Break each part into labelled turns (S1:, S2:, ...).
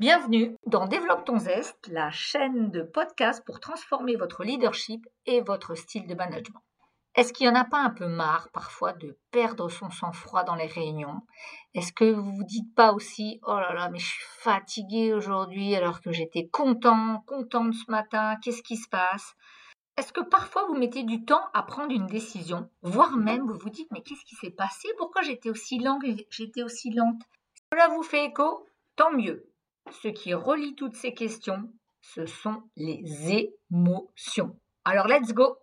S1: Bienvenue dans Développe ton zeste, la chaîne de podcast pour transformer votre leadership et votre style de management. Est-ce qu'il n'y en a pas un peu marre parfois de perdre son sang-froid dans les réunions? Est-ce que vous vous dites pas aussi oh là là mais je suis fatigué aujourd'hui alors que j'étais content, contente ce matin, qu'est-ce qui se passe? Est-ce que parfois vous mettez du temps à prendre une décision, voire même vous vous dites mais qu'est-ce qui s'est passé? Pourquoi j'étais aussi lent, j'étais aussi lente? Cela vous fait écho? Tant mieux. Ce qui relie toutes ces questions, ce sont les émotions. Alors let's go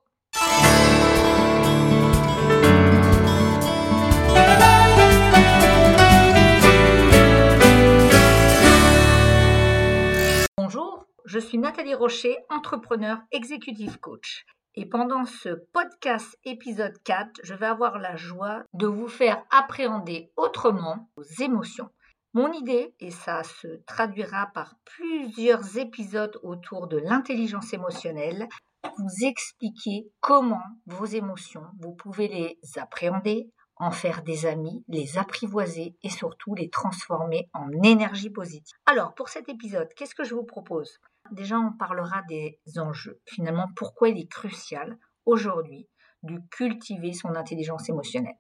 S1: Bonjour, je suis Nathalie Rocher, entrepreneur executive coach. Et pendant ce podcast épisode 4, je vais avoir la joie de vous faire appréhender autrement vos émotions. Mon idée, et ça se traduira par plusieurs épisodes autour de l'intelligence émotionnelle, vous expliquer comment vos émotions, vous pouvez les appréhender, en faire des amis, les apprivoiser et surtout les transformer en énergie positive. Alors, pour cet épisode, qu'est-ce que je vous propose? Déjà, on parlera des enjeux. Finalement, pourquoi il est crucial aujourd'hui de cultiver son intelligence émotionnelle?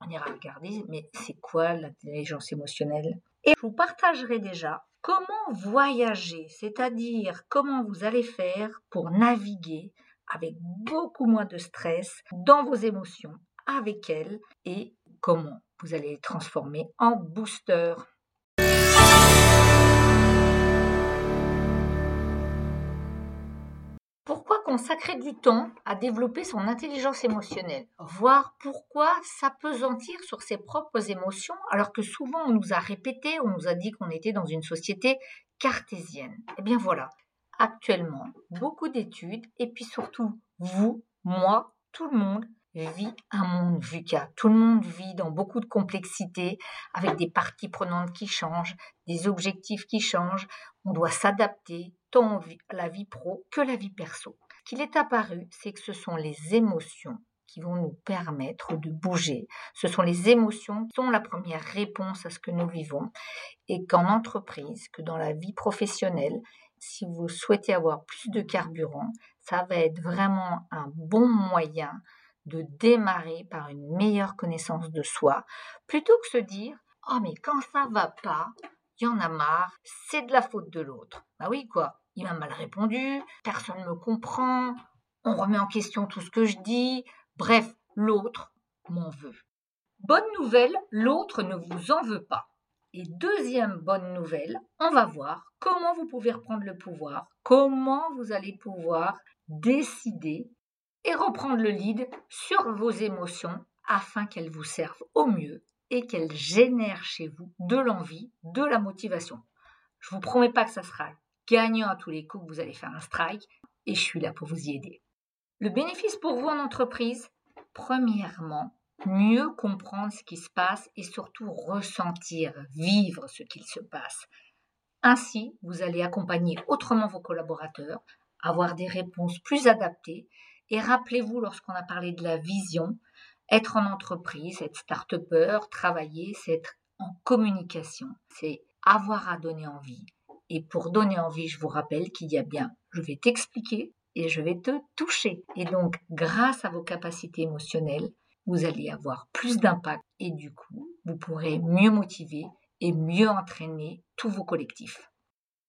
S1: On ira regarder, mais c'est quoi l'intelligence émotionnelle? Et je vous partagerai déjà comment voyager, c'est-à-dire comment vous allez faire pour naviguer avec beaucoup moins de stress dans vos émotions, avec elles, et comment vous allez les transformer en booster. Consacrer du temps à développer son intelligence émotionnelle Voir pourquoi s'apesantir sur ses propres émotions alors que souvent on nous a répété, on nous a dit qu'on était dans une société cartésienne. Eh bien voilà, actuellement, beaucoup d'études et puis surtout vous, moi, tout le monde vit un monde VUCA. Tout le monde vit dans beaucoup de complexité, avec des parties prenantes qui changent, des objectifs qui changent. On doit s'adapter tant à la vie pro que la vie perso. Qu'il est apparu, c'est que ce sont les émotions qui vont nous permettre de bouger. Ce sont les émotions qui sont la première réponse à ce que nous vivons et qu'en entreprise, que dans la vie professionnelle, si vous souhaitez avoir plus de carburant, ça va être vraiment un bon moyen de démarrer par une meilleure connaissance de soi, plutôt que se dire Oh, mais quand ça va pas, il y en a marre, c'est de la faute de l'autre. Bah oui, quoi, il m'a mal répondu, personne ne me comprend, on remet en question tout ce que je dis, bref, l'autre m'en veut. Bonne nouvelle, l'autre ne vous en veut pas. Et deuxième bonne nouvelle, on va voir comment vous pouvez reprendre le pouvoir, comment vous allez pouvoir décider et reprendre le lead sur vos émotions afin qu'elles vous servent au mieux et qu'elles génèrent chez vous de l'envie, de la motivation. Je vous promets pas que ça sera gagnant à tous les coups vous allez faire un strike et je suis là pour vous y aider. Le bénéfice pour vous en entreprise, premièrement, mieux comprendre ce qui se passe et surtout ressentir, vivre ce qu'il se passe. Ainsi, vous allez accompagner autrement vos collaborateurs, avoir des réponses plus adaptées et rappelez-vous, lorsqu'on a parlé de la vision, être en entreprise, être start-upper, travailler, c'est être en communication, c'est avoir à donner envie. Et pour donner envie, je vous rappelle qu'il y a bien, je vais t'expliquer et je vais te toucher. Et donc, grâce à vos capacités émotionnelles, vous allez avoir plus d'impact et du coup, vous pourrez mieux motiver et mieux entraîner tous vos collectifs.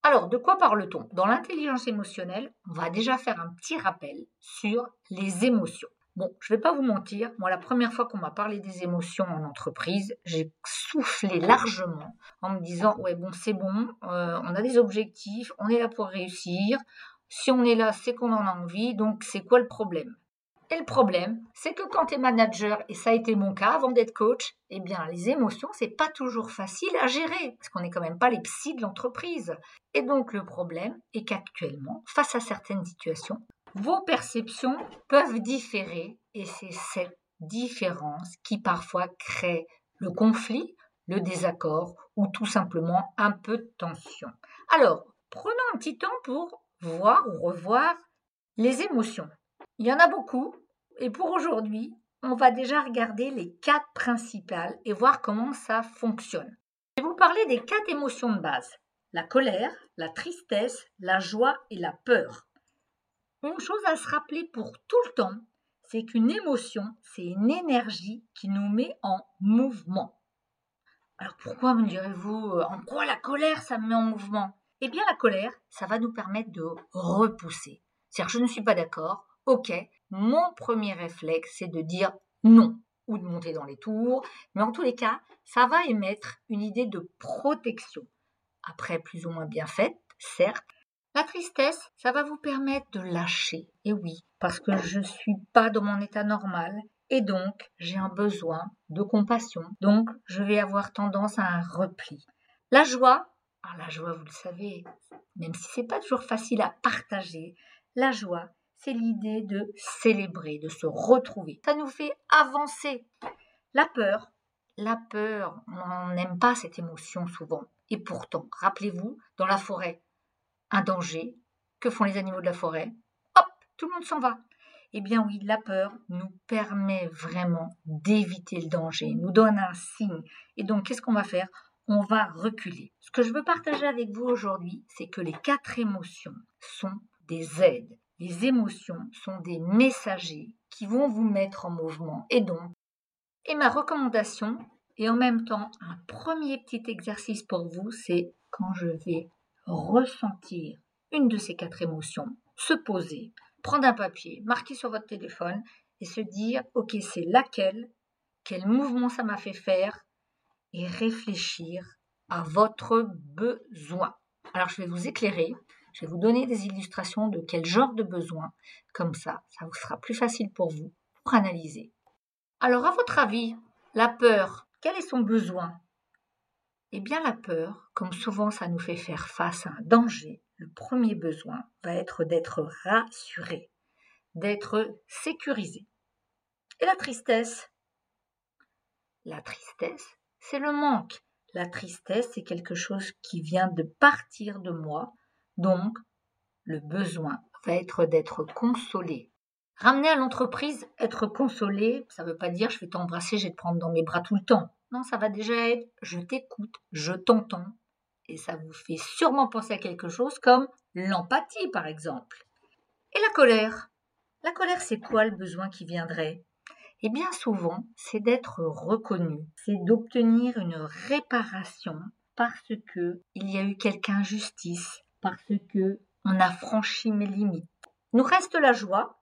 S1: Alors, de quoi parle-t-on? Dans l'intelligence émotionnelle, on va déjà faire un petit rappel sur les émotions. Bon, je ne vais pas vous mentir, moi la première fois qu'on m'a parlé des émotions en entreprise, j'ai soufflé largement en me disant ouais bon c'est bon, euh, on a des objectifs, on est là pour réussir. Si on est là, c'est qu'on en a envie, donc c'est quoi le problème? Et le problème, c'est que quand tu es manager, et ça a été mon cas avant d'être coach, eh bien, les émotions, c'est pas toujours facile à gérer, parce qu'on n'est quand même pas les psys de l'entreprise. Et donc, le problème est qu'actuellement, face à certaines situations, vos perceptions peuvent différer, et c'est cette différence qui parfois crée le conflit, le désaccord, ou tout simplement un peu de tension. Alors, prenons un petit temps pour voir ou revoir les émotions. Il y en a beaucoup. Et pour aujourd'hui, on va déjà regarder les quatre principales et voir comment ça fonctionne. Je vais vous parler des quatre émotions de base. la colère, la tristesse, la joie et la peur. Une chose à se rappeler pour tout le temps, c'est qu'une émotion, c'est une énergie qui nous met en mouvement. Alors pourquoi me direz-vous, euh, en quoi la colère, ça me met en mouvement? Eh bien la colère, ça va nous permettre de repousser. C'est-à-dire je ne suis pas d'accord, ok, mon premier réflexe, c'est de dire non ou de monter dans les tours, mais en tous les cas, ça va émettre une idée de protection. Après, plus ou moins bien faite, certes, la tristesse, ça va vous permettre de lâcher. Et oui, parce que je ne suis pas dans mon état normal et donc j'ai un besoin de compassion. Donc je vais avoir tendance à un repli. La joie, alors la joie, vous le savez, même si c'est pas toujours facile à partager, la joie, c'est l'idée de célébrer, de se retrouver. Ça nous fait avancer. La peur, la peur, on n'aime pas cette émotion souvent. Et pourtant, rappelez-vous, dans la forêt, un danger. Que font les animaux de la forêt? Hop, tout le monde s'en va. Eh bien oui, la peur nous permet vraiment d'éviter le danger, nous donne un signe. Et donc, qu'est-ce qu'on va faire? On va reculer. Ce que je veux partager avec vous aujourd'hui, c'est que les quatre émotions sont des aides. Les émotions sont des messagers qui vont vous mettre en mouvement. Et donc, et ma recommandation, et en même temps un premier petit exercice pour vous, c'est quand je vais ressentir une de ces quatre émotions, se poser, prendre un papier, marquer sur votre téléphone et se dire, ok, c'est laquelle, quel mouvement ça m'a fait faire? et réfléchir à votre besoin. Alors je vais vous éclairer, je vais vous donner des illustrations de quel genre de besoin, comme ça, ça vous sera plus facile pour vous pour analyser. Alors à votre avis, la peur, quel est son besoin? Eh bien la peur, comme souvent ça nous fait faire face à un danger, le premier besoin va être d'être rassuré, d'être sécurisé. Et la tristesse? La tristesse, c'est le manque. La tristesse, c'est quelque chose qui vient de partir de moi, donc le besoin va être d'être consolé. Ramener à l'entreprise, être consolé, ça ne veut pas dire je vais t'embrasser, je vais te prendre dans mes bras tout le temps. Non, ça va déjà être je t'écoute, je t'entends. Et ça vous fait sûrement penser à quelque chose comme l'empathie, par exemple. Et la colère La colère, c'est quoi le besoin qui viendrait? Eh bien, souvent, c'est d'être reconnu, c'est d'obtenir une réparation parce que il y a eu quelque injustice, parce que on a franchi mes limites. Nous reste la joie.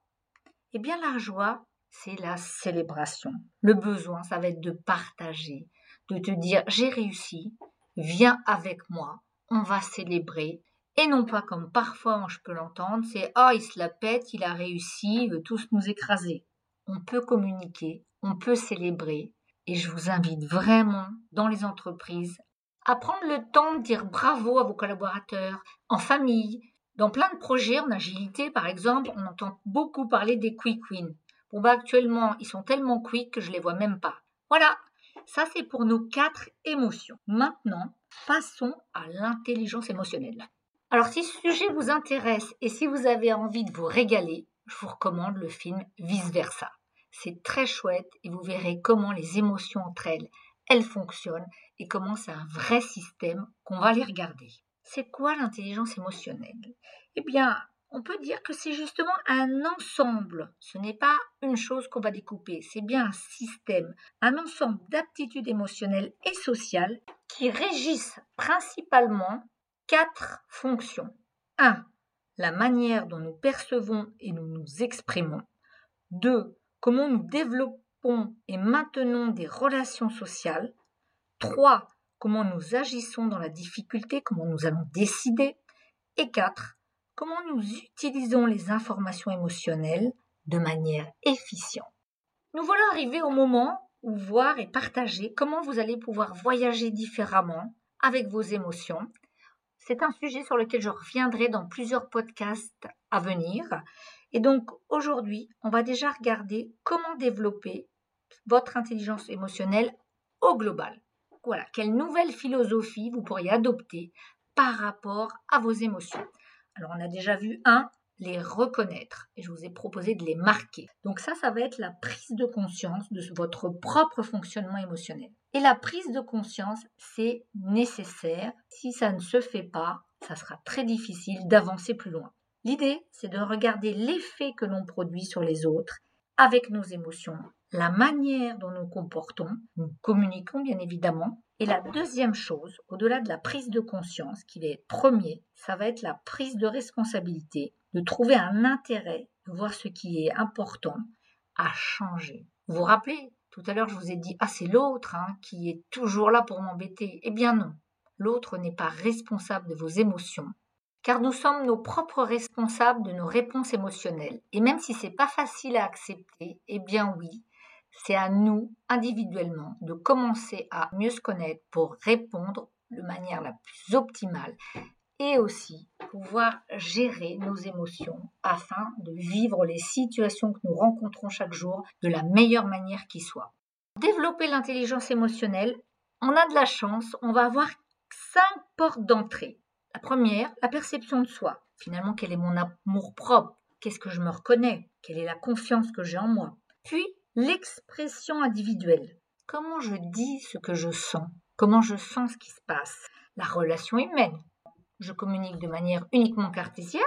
S1: Eh bien, la joie, c'est la célébration. Le besoin, ça va être de partager, de te dire j'ai réussi, viens avec moi, on va célébrer. Et non pas comme parfois je peux l'entendre, c'est ah il se la pète, il a réussi, il veut tous nous écraser. On peut communiquer, on peut célébrer. Et je vous invite vraiment dans les entreprises à prendre le temps de dire bravo à vos collaborateurs, en famille, dans plein de projets en agilité, par exemple, on entend beaucoup parler des quick wins. Bon, bah, actuellement, ils sont tellement quick que je les vois même pas. Voilà, ça c'est pour nos quatre émotions. Maintenant, passons à l'intelligence émotionnelle. Alors, si ce sujet vous intéresse et si vous avez envie de vous régaler, je vous recommande le film Vice Versa. C'est très chouette et vous verrez comment les émotions entre elles, elles fonctionnent et comment c'est un vrai système qu'on va les regarder. C'est quoi l'intelligence émotionnelle? Eh bien, on peut dire que c'est justement un ensemble. Ce n'est pas une chose qu'on va découper, c'est bien un système, un ensemble d'aptitudes émotionnelles et sociales qui régissent principalement quatre fonctions. 1. La manière dont nous percevons et nous nous exprimons. 2. Comment nous développons et maintenons des relations sociales. 3. Comment nous agissons dans la difficulté, comment nous allons décider. Et 4 comment nous utilisons les informations émotionnelles de manière efficiente? Nous voilà arrivés au moment où voir et partager comment vous allez pouvoir voyager différemment avec vos émotions. C'est un sujet sur lequel je reviendrai dans plusieurs podcasts à venir. Et donc aujourd'hui, on va déjà regarder comment développer votre intelligence émotionnelle au global. Voilà, quelle nouvelle philosophie vous pourriez adopter par rapport à vos émotions. Alors on a déjà vu un, les reconnaître et je vous ai proposé de les marquer. Donc ça, ça va être la prise de conscience de votre propre fonctionnement émotionnel. Et la prise de conscience, c'est nécessaire. Si ça ne se fait pas, ça sera très difficile d'avancer plus loin. L'idée, c'est de regarder l'effet que l'on produit sur les autres avec nos émotions, la manière dont nous comportons, nous communiquons bien évidemment. Et la deuxième chose, au-delà de la prise de conscience, qui est premier, ça va être la prise de responsabilité, de trouver un intérêt, de voir ce qui est important à changer. Vous vous rappelez, tout à l'heure je vous ai dit, ah c'est l'autre hein, qui est toujours là pour m'embêter. Eh bien non, l'autre n'est pas responsable de vos émotions, car nous sommes nos propres responsables de nos réponses émotionnelles. Et même si c'est pas facile à accepter, eh bien oui, c'est à nous, individuellement, de commencer à mieux se connaître pour répondre de manière la plus optimale et aussi pouvoir gérer nos émotions afin de vivre les situations que nous rencontrons chaque jour de la meilleure manière qui soit. Développer l'intelligence émotionnelle, on a de la chance, on va avoir cinq portes d'entrée. La première, la perception de soi. Finalement, quel est mon amour propre? Qu'est-ce que je me reconnais? Quelle est la confiance que j'ai en moi? Puis, l'expression individuelle. Comment je dis ce que je sens? Comment je sens ce qui se passe? La relation humaine. Je communique de manière uniquement cartésienne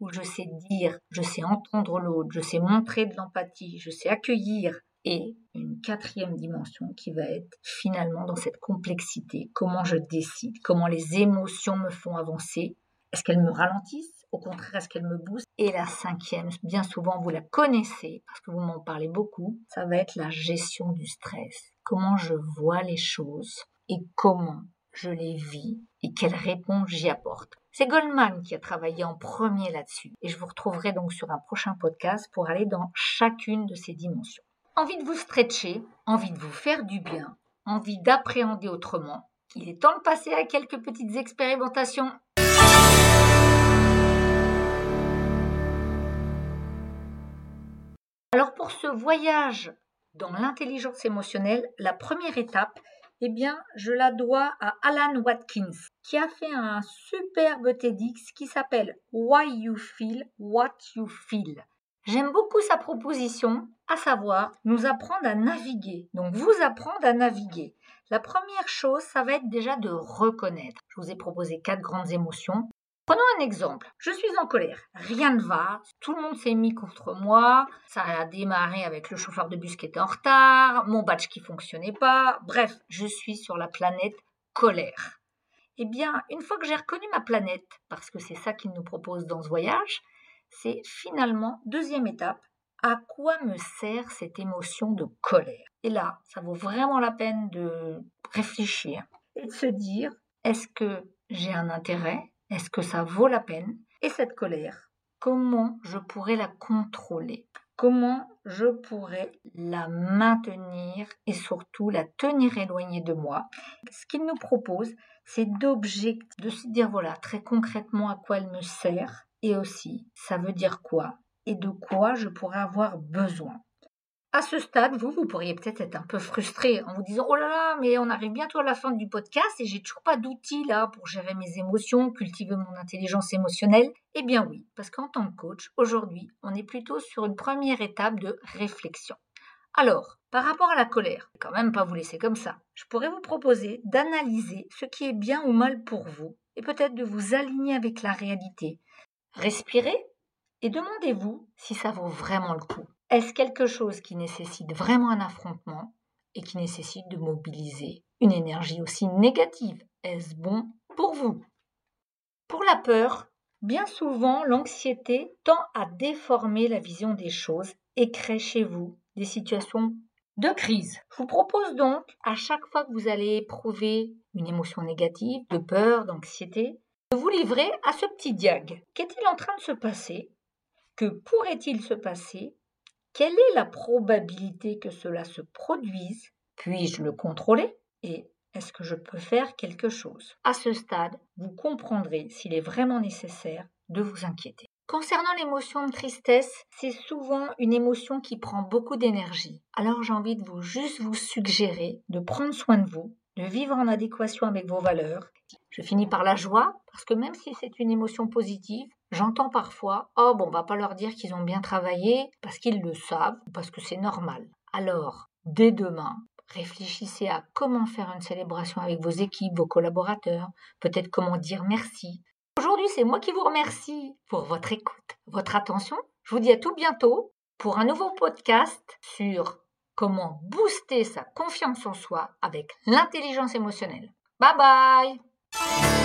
S1: ou je sais dire, je sais entendre l'autre, je sais montrer de l'empathie, je sais accueillir, et une quatrième dimension qui va être finalement dans cette complexité, comment je décide, comment les émotions me font avancer, est-ce qu'elles me ralentissent, au contraire est-ce qu'elles me boostent Et la cinquième, bien souvent vous la connaissez parce que vous m'en parlez beaucoup, ça va être la gestion du stress, comment je vois les choses et comment je les vis et quelles réponses j'y apporte. C'est Goldman qui a travaillé en premier là-dessus. Et je vous retrouverai donc sur un prochain podcast pour aller dans chacune de ces dimensions. Envie de vous stretcher, envie de vous faire du bien, envie d'appréhender autrement, il est temps de passer à quelques petites expérimentations. Ce voyage dans l'intelligence émotionnelle, la première étape, eh bien, je la dois à Alan Watkins, qui a fait un superbe TEDx qui s'appelle Why You Feel What You Feel. J'aime beaucoup sa proposition, à savoir nous apprendre à naviguer. Donc vous apprendre à naviguer. La première chose, ça va être déjà de reconnaître. Je vous ai proposé quatre grandes émotions. Prenons un exemple. Je suis en colère. Rien ne va. Tout le monde s'est mis contre moi. Ça a démarré avec le chauffeur de bus qui était en retard, mon badge qui fonctionnait pas. Bref, je suis sur la planète colère. Eh bien, une fois que j'ai reconnu ma planète, parce que c'est ça qu'il nous propose dans ce voyage, c'est finalement, deuxième étape, à quoi me sert cette émotion de colère? Et là, ça vaut vraiment la peine de réfléchir et de se dire, est-ce que j'ai un intérêt? Est-ce que ça vaut la peine? Et cette colère, comment je pourrais la contrôler? Comment je pourrais la maintenir et surtout la tenir éloignée de moi? Ce qu'il nous propose, c'est d'objecter, de se dire voilà très concrètement à quoi elle me sert et aussi ça veut dire quoi et de quoi je pourrais avoir besoin. À ce stade, vous, vous pourriez peut-être être un peu frustré en vous disant Oh là là, mais on arrive bientôt à la fin du podcast et j'ai toujours pas d'outils là pour gérer mes émotions, cultiver mon intelligence émotionnelle. Eh bien oui, parce qu'en tant que coach, aujourd'hui, on est plutôt sur une première étape de réflexion. Alors, par rapport à la colère, quand même pas vous laisser comme ça. Je pourrais vous proposer d'analyser ce qui est bien ou mal pour vous et peut-être de vous aligner avec la réalité, Respirez et demandez-vous si ça vaut vraiment le coup. Est-ce quelque chose qui nécessite vraiment un affrontement et qui nécessite de mobiliser une énergie aussi négative? Est-ce bon pour vous? Pour la peur, bien souvent, l'anxiété tend à déformer la vision des choses et crée chez vous des situations de crise. Je vous propose donc, à chaque fois que vous allez éprouver une émotion négative, de peur, d'anxiété, vous livrer à ce petit diag. Qu'est-il en train de se passer? Que pourrait-il se passer? Quelle est la probabilité que cela se produise? Puis-je le contrôler? Et est-ce que je peux faire quelque chose? À ce stade, vous comprendrez s'il est vraiment nécessaire de vous inquiéter. Concernant l'émotion de tristesse, c'est souvent une émotion qui prend beaucoup d'énergie. Alors j'ai envie de vous juste vous suggérer de prendre soin de vous, de vivre en adéquation avec vos valeurs. Je finis par la joie, parce que même si c'est une émotion positive, j'entends parfois Oh, bon, on va pas leur dire qu'ils ont bien travaillé, parce qu'ils le savent, parce que c'est normal. Alors, dès demain, Réfléchissez à comment faire une célébration avec vos équipes, vos collaborateurs, peut-être comment dire merci. Aujourd'hui, c'est moi qui vous remercie pour votre écoute, votre attention. Je vous dis à tout bientôt pour un nouveau podcast sur comment booster sa confiance en soi avec l'intelligence émotionnelle. Bye bye